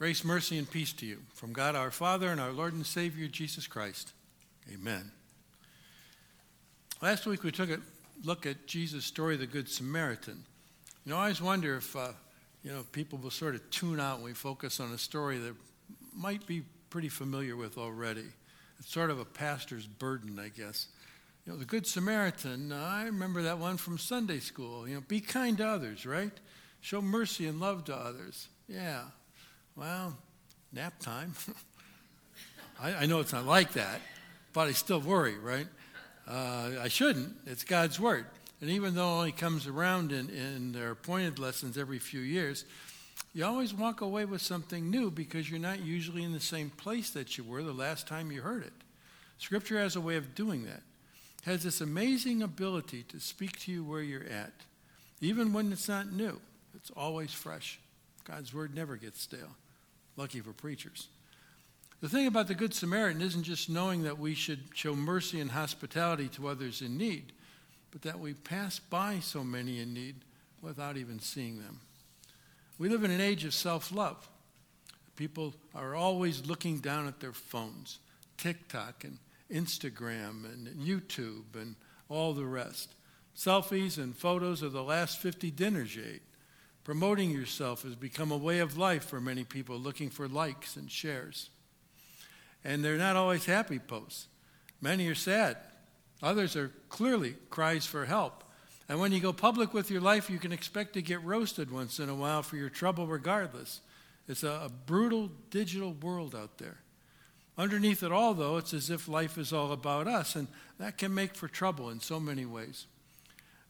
Grace, mercy, and peace to you from God our Father and our Lord and Savior Jesus Christ. Amen. Last week we took a look at Jesus' story the Good Samaritan. You know, I always wonder if, uh, you know, people will sort of tune out when we focus on a story that might be pretty familiar with already. It's sort of a pastor's burden, I guess. You know, the Good Samaritan, uh, I remember that one from Sunday school. You know, be kind to others, right? Show mercy and love to others. Yeah, well, nap time. I, I, know it's not like that, but I still worry, right? Uh, I shouldn't. It's God's Word. And even though only comes around in, in their appointed lessons every few years, you always walk away with something new because you're not usually in the same place that you were the last time you heard it. Scripture has a way of doing that. It has this amazing ability to speak to you where you're at, even when it's not new. It's always fresh. God's word never gets stale. Lucky for preachers. The thing about the Good Samaritan isn't just knowing that we should show mercy and hospitality to others in need, but that we pass by so many in need without even seeing them. We live in an age of self love. People are always looking down at their phones, TikTok and Instagram and YouTube and all the rest. Selfies and photos of the last 50 dinners you ate. Promoting yourself has become a way of life for many people looking for likes and shares. And they're not always happy posts. Many are sad. Others are clearly cries for help. And when you go public with your life, you can expect to get roasted once in a while for your trouble, regardless. It's a, a brutal digital world out there. Underneath it all, though, it's as if life is all about us, and that can make for trouble in so many ways.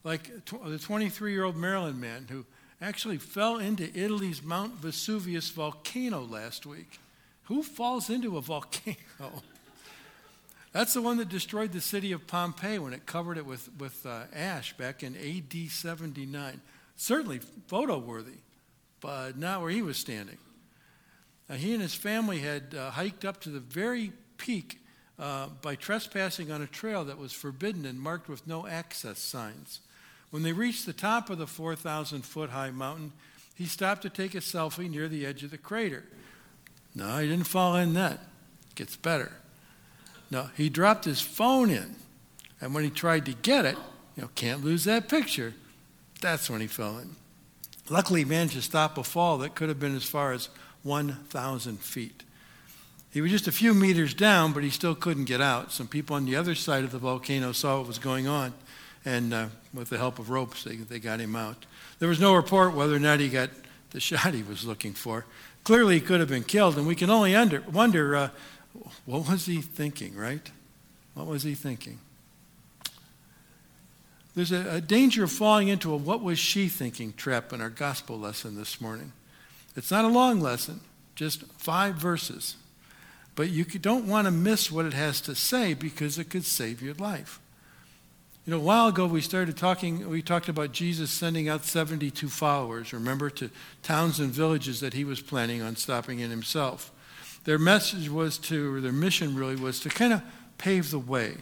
Like the 23 year old Maryland man who actually fell into Italy's Mount Vesuvius volcano last week. Who falls into a volcano? That's the one that destroyed the city of Pompeii when it covered it with, with uh, ash back in AD 79. Certainly photo worthy, but not where he was standing. Now, he and his family had uh, hiked up to the very peak uh, by trespassing on a trail that was forbidden and marked with no access signs. When they reached the top of the 4,000 foot high mountain, he stopped to take a selfie near the edge of the crater. No, he didn't fall in that. It gets better. No, he dropped his phone in. And when he tried to get it, you know, can't lose that picture, that's when he fell in. Luckily, he managed to stop a fall that could have been as far as 1,000 feet. He was just a few meters down, but he still couldn't get out. Some people on the other side of the volcano saw what was going on and uh, with the help of ropes, they, they got him out. There was no report whether or not he got the shot he was looking for. Clearly, he could have been killed, and we can only under, wonder uh, what was he thinking, right? What was he thinking? There's a, a danger of falling into a what was she thinking trap in our gospel lesson this morning. It's not a long lesson, just five verses. But you don't want to miss what it has to say because it could save your life. You know, a while ago we started talking, we talked about Jesus sending out 72 followers, remember, to towns and villages that he was planning on stopping in himself. Their message was to, or their mission really was to kind of pave the way.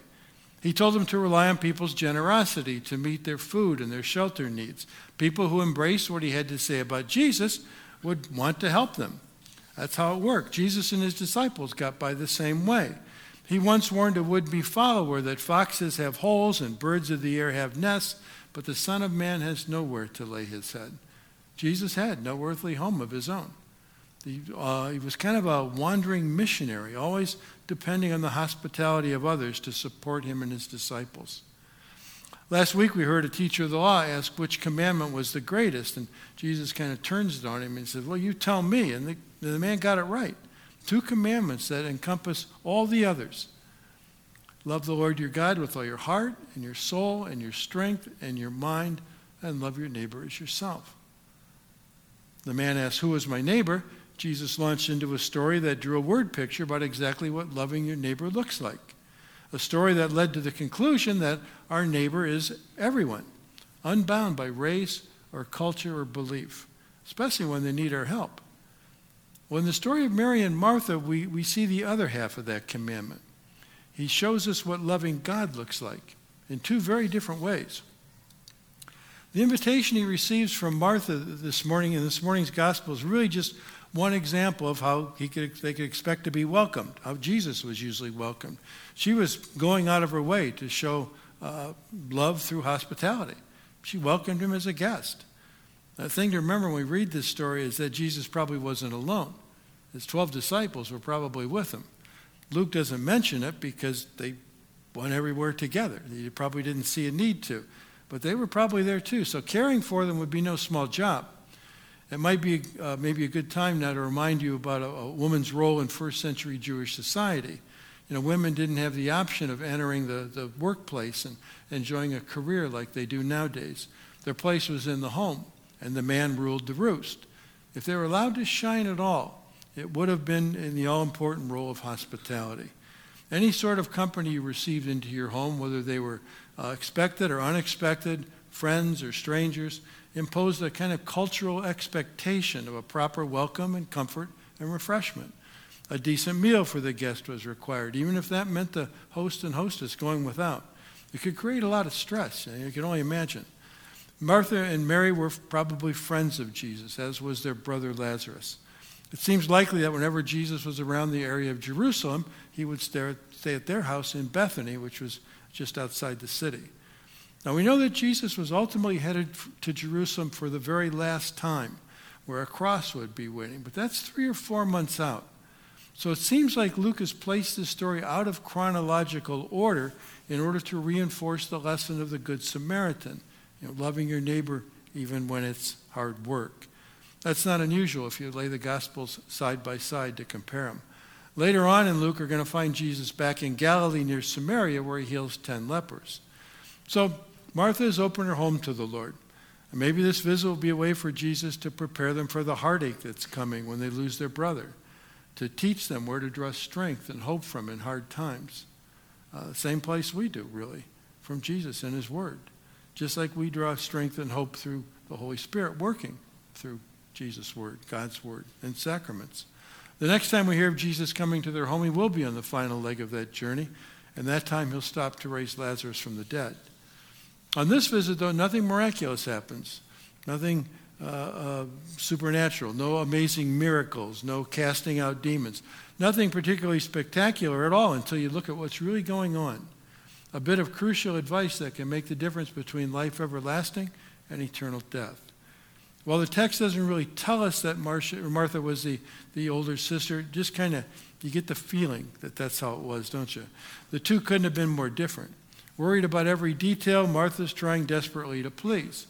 He told them to rely on people's generosity to meet their food and their shelter needs. People who embraced what he had to say about Jesus would want to help them. That's how it worked. Jesus and his disciples got by the same way. He once warned a would be follower that foxes have holes and birds of the air have nests, but the Son of Man has nowhere to lay his head. Jesus had no earthly home of his own. He, uh, he was kind of a wandering missionary, always depending on the hospitality of others to support him and his disciples. Last week we heard a teacher of the law ask which commandment was the greatest, and Jesus kind of turns it on him and says, Well, you tell me. And the, the man got it right. Two commandments that encompass all the others. Love the Lord your God with all your heart and your soul and your strength and your mind, and love your neighbor as yourself. The man asked, Who is my neighbor? Jesus launched into a story that drew a word picture about exactly what loving your neighbor looks like. A story that led to the conclusion that our neighbor is everyone, unbound by race or culture or belief, especially when they need our help. Well, in the story of Mary and Martha, we, we see the other half of that commandment. He shows us what loving God looks like in two very different ways. The invitation he receives from Martha this morning in this morning's gospel is really just one example of how he could, they could expect to be welcomed, how Jesus was usually welcomed. She was going out of her way to show uh, love through hospitality. She welcomed him as a guest. The thing to remember when we read this story is that Jesus probably wasn't alone. His 12 disciples were probably with him. Luke doesn't mention it because they went everywhere together. He probably didn't see a need to, but they were probably there too. So caring for them would be no small job. It might be uh, maybe a good time now to remind you about a, a, woman's role in first century Jewish society. You know, women didn't have the option of entering the, the workplace and enjoying a career like they do nowadays. Their place was in the home, and the man ruled the roost. If they were allowed to shine at all, it would have been in the all important role of hospitality. Any sort of company you received into your home, whether they were uh, expected or unexpected, friends or strangers, imposed a kind of cultural expectation of a proper welcome and comfort and refreshment. A decent meal for the guest was required, even if that meant the host and hostess going without. It could create a lot of stress, and you can only imagine. Martha and Mary were probably friends of Jesus, as was their brother Lazarus. It seems likely that whenever Jesus was around the area of Jerusalem, he would stay at their house in Bethany, which was just outside the city. Now we know that Jesus was ultimately headed to Jerusalem for the very last time, where a cross would be waiting, but that's three or four months out. So it seems like Luke has placed this story out of chronological order in order to reinforce the lesson of the Good Samaritan, you know, loving your neighbor even when it's hard work. That's not unusual if you lay the Gospels side by side to compare them. Later on in Luke, we're going to find Jesus back in Galilee near Samaria where he heals 10 lepers. So Martha has opened her home to the Lord. And maybe this visit will be a way for Jesus to prepare them for the heartache that's coming when they lose their brother, to teach them where to draw strength and hope from in hard times. Uh, same place we do, really, from Jesus and His Word. Just like we draw strength and hope through the Holy Spirit working through Jesus' word, God's word, and sacraments. The next time we hear of Jesus coming to their home, he will be on the final leg of that journey, and that time he'll stop to raise Lazarus from the dead. On this visit, though, nothing miraculous happens, nothing uh, uh, supernatural, no amazing miracles, no casting out demons, nothing particularly spectacular at all until you look at what's really going on. A bit of crucial advice that can make the difference between life everlasting and eternal death. Well, the text doesn't really tell us that Marcia, Martha was the, the older sister. Just kind of, you get the feeling that that's how it was, don't you? The two couldn't have been more different. Worried about every detail, Martha's trying desperately to please.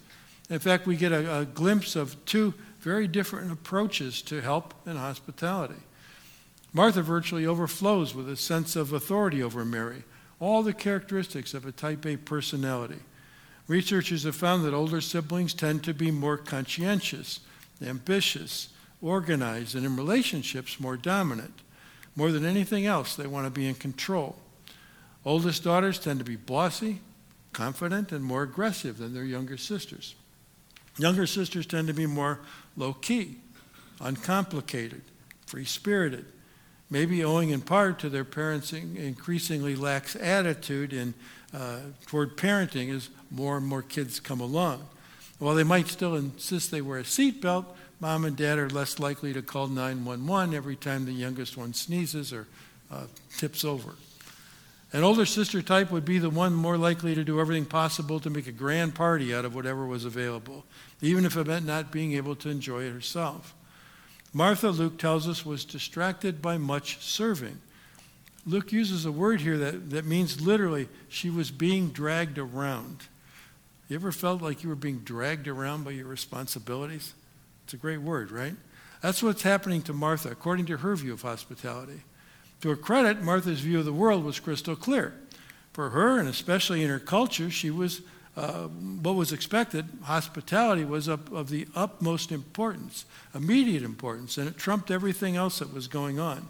In fact, we get a, a glimpse of two very different approaches to help and hospitality. Martha virtually overflows with a sense of authority over Mary, all the characteristics of a type A personality. Researchers have found that older siblings tend to be more conscientious, ambitious, organized, and in relationships more dominant. More than anything else, they want to be in control. Oldest daughters tend to be bossy, confident, and more aggressive than their younger sisters. Younger sisters tend to be more low key, uncomplicated, free spirited, maybe owing in part to their parents' increasingly lax attitude in uh, toward parenting as more and more kids come along. While they might still insist they wear a seatbelt, mom and dad are less likely to call 911 every time the youngest one sneezes or uh, tips over. An older sister type would be the one more likely to do everything possible to make a grand party out of whatever was available, even if it meant not being able to enjoy it herself. Martha, Luke tells us, was distracted by much serving. Luke uses a word here that, that means literally, she was being dragged around. You ever felt like you were being dragged around by your responsibilities? It's a great word, right? That's what's happening to Martha, according to her view of hospitality. To her credit, Martha's view of the world was crystal clear. For her, and especially in her culture, she was uh, what was expected. Hospitality was of, of the utmost importance, immediate importance, and it trumped everything else that was going on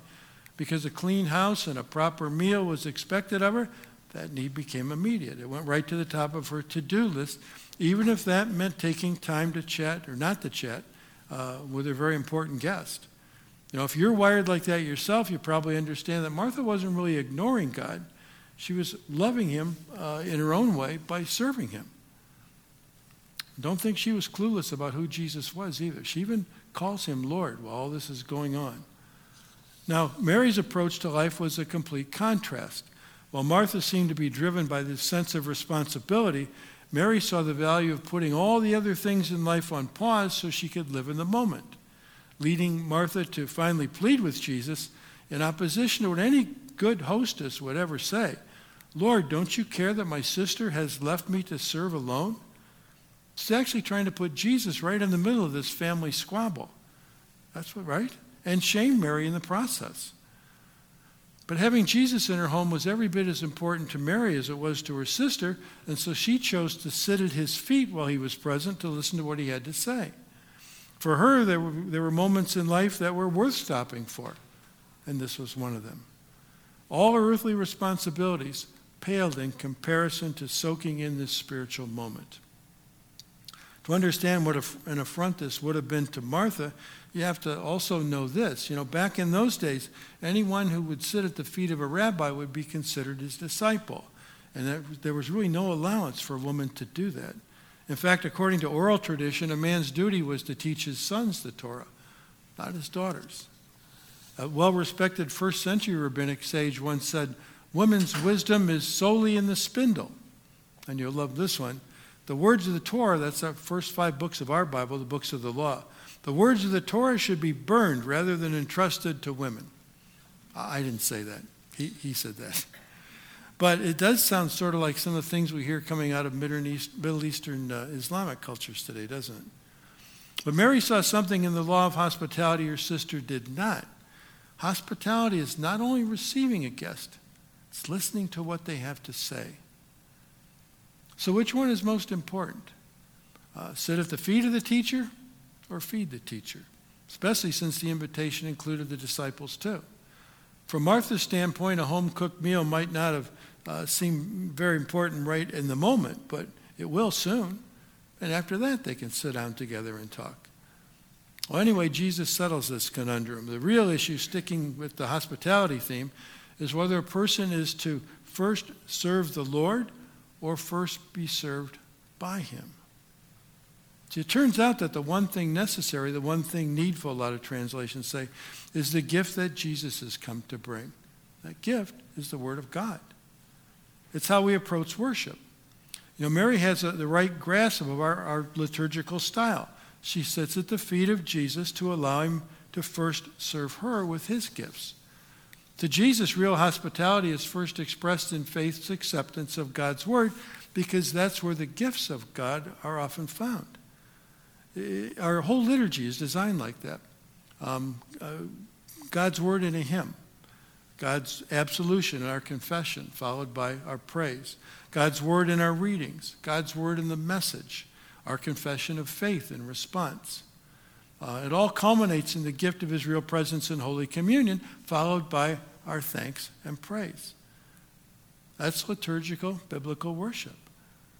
because a clean house and a proper meal was expected of her, that need became immediate. It went right to the top of her to do list, even if that meant taking time to chat or not to chat uh, with a very important guest. You know, if you're wired like that yourself, you probably understand that Martha wasn't really ignoring God. She was loving him uh, in her own way by serving him. Don't think she was clueless about who Jesus was either. She even calls him Lord while all this is going on. Now, Mary's approach to life was a complete contrast. While Martha seemed to be driven by this sense of responsibility, Mary saw the value of putting all the other things in life on pause so she could live in the moment, leading Martha to finally plead with Jesus in opposition to what any good hostess would ever say Lord, don't you care that my sister has left me to serve alone? She's actually trying to put Jesus right in the middle of this family squabble. That's what, right? And shame Mary in the process. But having Jesus in her home was every bit as important to Mary as it was to her sister, and so she chose to sit at his feet while he was present to listen to what he had to say. For her, there were, there were moments in life that were worth stopping for, and this was one of them. All earthly responsibilities paled in comparison to soaking in this spiritual moment. To understand what an affront this would have been to Martha, you have to also know this. You know, back in those days, anyone who would sit at the feet of a rabbi would be considered his disciple. And that, there was really no allowance for a woman to do that. In fact, according to oral tradition, a man's duty was to teach his sons the Torah, not his daughters. A well respected first century rabbinic sage once said, Woman's wisdom is solely in the spindle. And you'll love this one. The words of the Torah, that's the first five books of our Bible, the books of the law. The words of the Torah should be burned rather than entrusted to women. I didn't say that. He, he said that. But it does sound sort of like some of the things we hear coming out of Middle, Eastern uh, Islamic cultures today, doesn't it? But Mary saw something in the law of hospitality her sister did not. Hospitality is not only receiving a guest, it's listening to what they have to say. So, which one is most important? Uh, sit at the feet of the teacher or feed the teacher? Especially since the invitation included the disciples too. From Martha's standpoint, a home cooked meal might not have uh, seemed very important right in the moment, but it will soon. And after that, they can sit down together and talk. Well, anyway, Jesus settles this conundrum. The real issue, sticking with the hospitality theme, is whether a person is to first serve the Lord or first be served by him. See, it turns out that the one thing necessary, the one thing needful, a lot of translations say, is the gift that Jesus has come to bring. That gift is the Word of God. It's how we approach worship. You know, Mary has a, the right grasp of our, our liturgical style. She sits at the feet of Jesus to allow him to first serve her with his gifts. To Jesus, real hospitality is first expressed in faith's acceptance of God's word because that's where the gifts of God are often found. Our whole liturgy is designed like that. Um, uh, God's word in a hymn, God's absolution in our confession, followed by our praise, God's word in our readings, God's word in the message, our confession of faith in response. Uh, it all culminates in the gift of his real presence in Holy Communion, followed by our thanks and praise. That's liturgical biblical worship.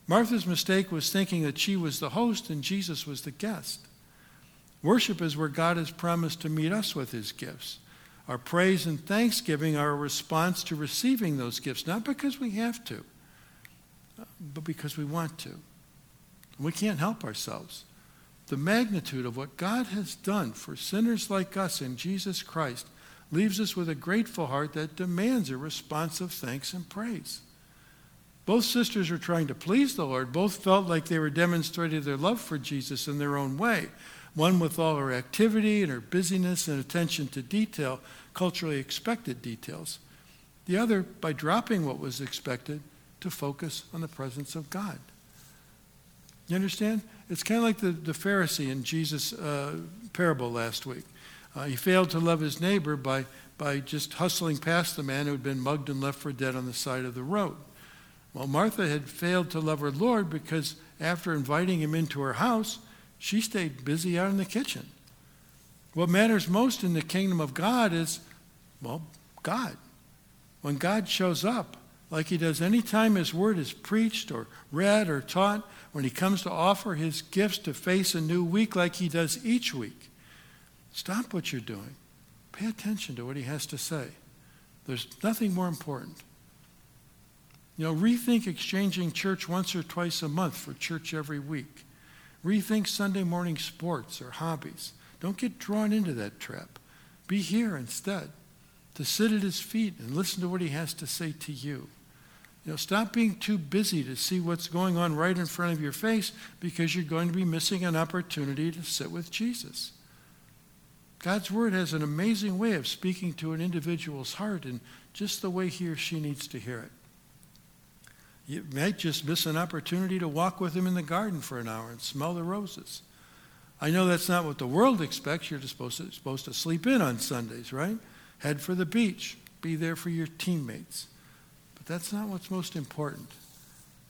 Martha's mistake was thinking that she was the host and Jesus was the guest. Worship is where God has promised to meet us with his gifts. Our praise and thanksgiving are a response to receiving those gifts, not because we have to, but because we want to. We can't help ourselves. The magnitude of what God has done for sinners like us in Jesus Christ leaves us with a grateful heart that demands a response of thanks and praise. Both sisters were trying to please the Lord. Both felt like they were demonstrating their love for Jesus in their own way. One with all her activity and her busyness and attention to detail, culturally expected details. The other by dropping what was expected to focus on the presence of God. You understand? It's kind of like the, the Pharisee in Jesus' uh, parable last week. Uh, he failed to love his neighbor by, by just hustling past the man who had been mugged and left for dead on the side of the road. Well, Martha had failed to love her Lord because after inviting him into her house, she stayed busy out in the kitchen. What matters most in the kingdom of God is, well, God. When God shows up, like he does anytime his word is preached or read or taught, when he comes to offer his gifts to face a new week like he does each week, Stop what you're doing. Pay attention to what he has to say. There's nothing more important. You know, rethink exchanging church once or twice a month for church every week. Rethink Sunday morning sports or hobbies. Don't get drawn into that trap. Be here instead, to sit at his feet and listen to what he has to say to you. You know, stop being too busy to see what's going on right in front of your face because you're going to be missing an opportunity to sit with Jesus. God's word has an amazing way of speaking to an individual's heart in just the way he or she needs to hear it. You might just miss an opportunity to walk with him in the garden for an hour and smell the roses. I know that's not what the world expects. You're supposed to, supposed to sleep in on Sundays, right? Head for the beach. Be there for your teammates. But that's not what's most important.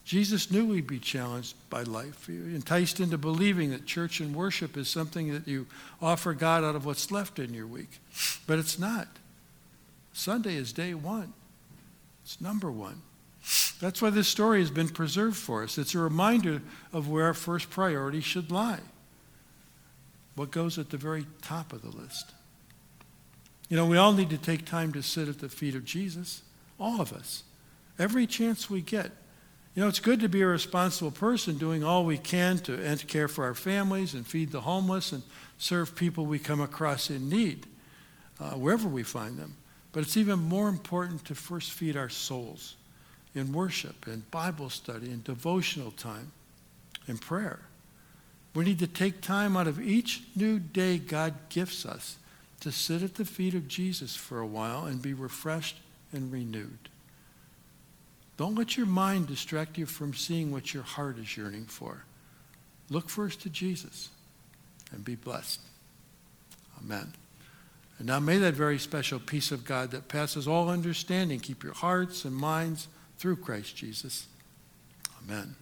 Jesus knew we'd be challenged by life, enticed into believing that church and worship is something that you offer God out of what's left in your week. But it's not. Sunday is day one, it's number one. That's why this story has been preserved for us. It's a reminder of where our first priority should lie. What goes at the very top of the list? You know, we all need to take time to sit at the feet of Jesus, all of us every chance we get. You know, it's good to be a responsible person doing all we can to, and to care for our families and feed the homeless and serve people we come across in need, uh, wherever we find them. But it's even more important to first feed our souls in worship and Bible study and devotional time and prayer. We need to take time out of each new day God gifts us to sit at the feet of Jesus for a while and be refreshed and renewed. Don't let your mind distract you from seeing what your heart is yearning for. Look first to Jesus and be blessed. Amen. And now may that very special peace of God that passes all understanding keep your hearts and minds through Christ Jesus. Amen.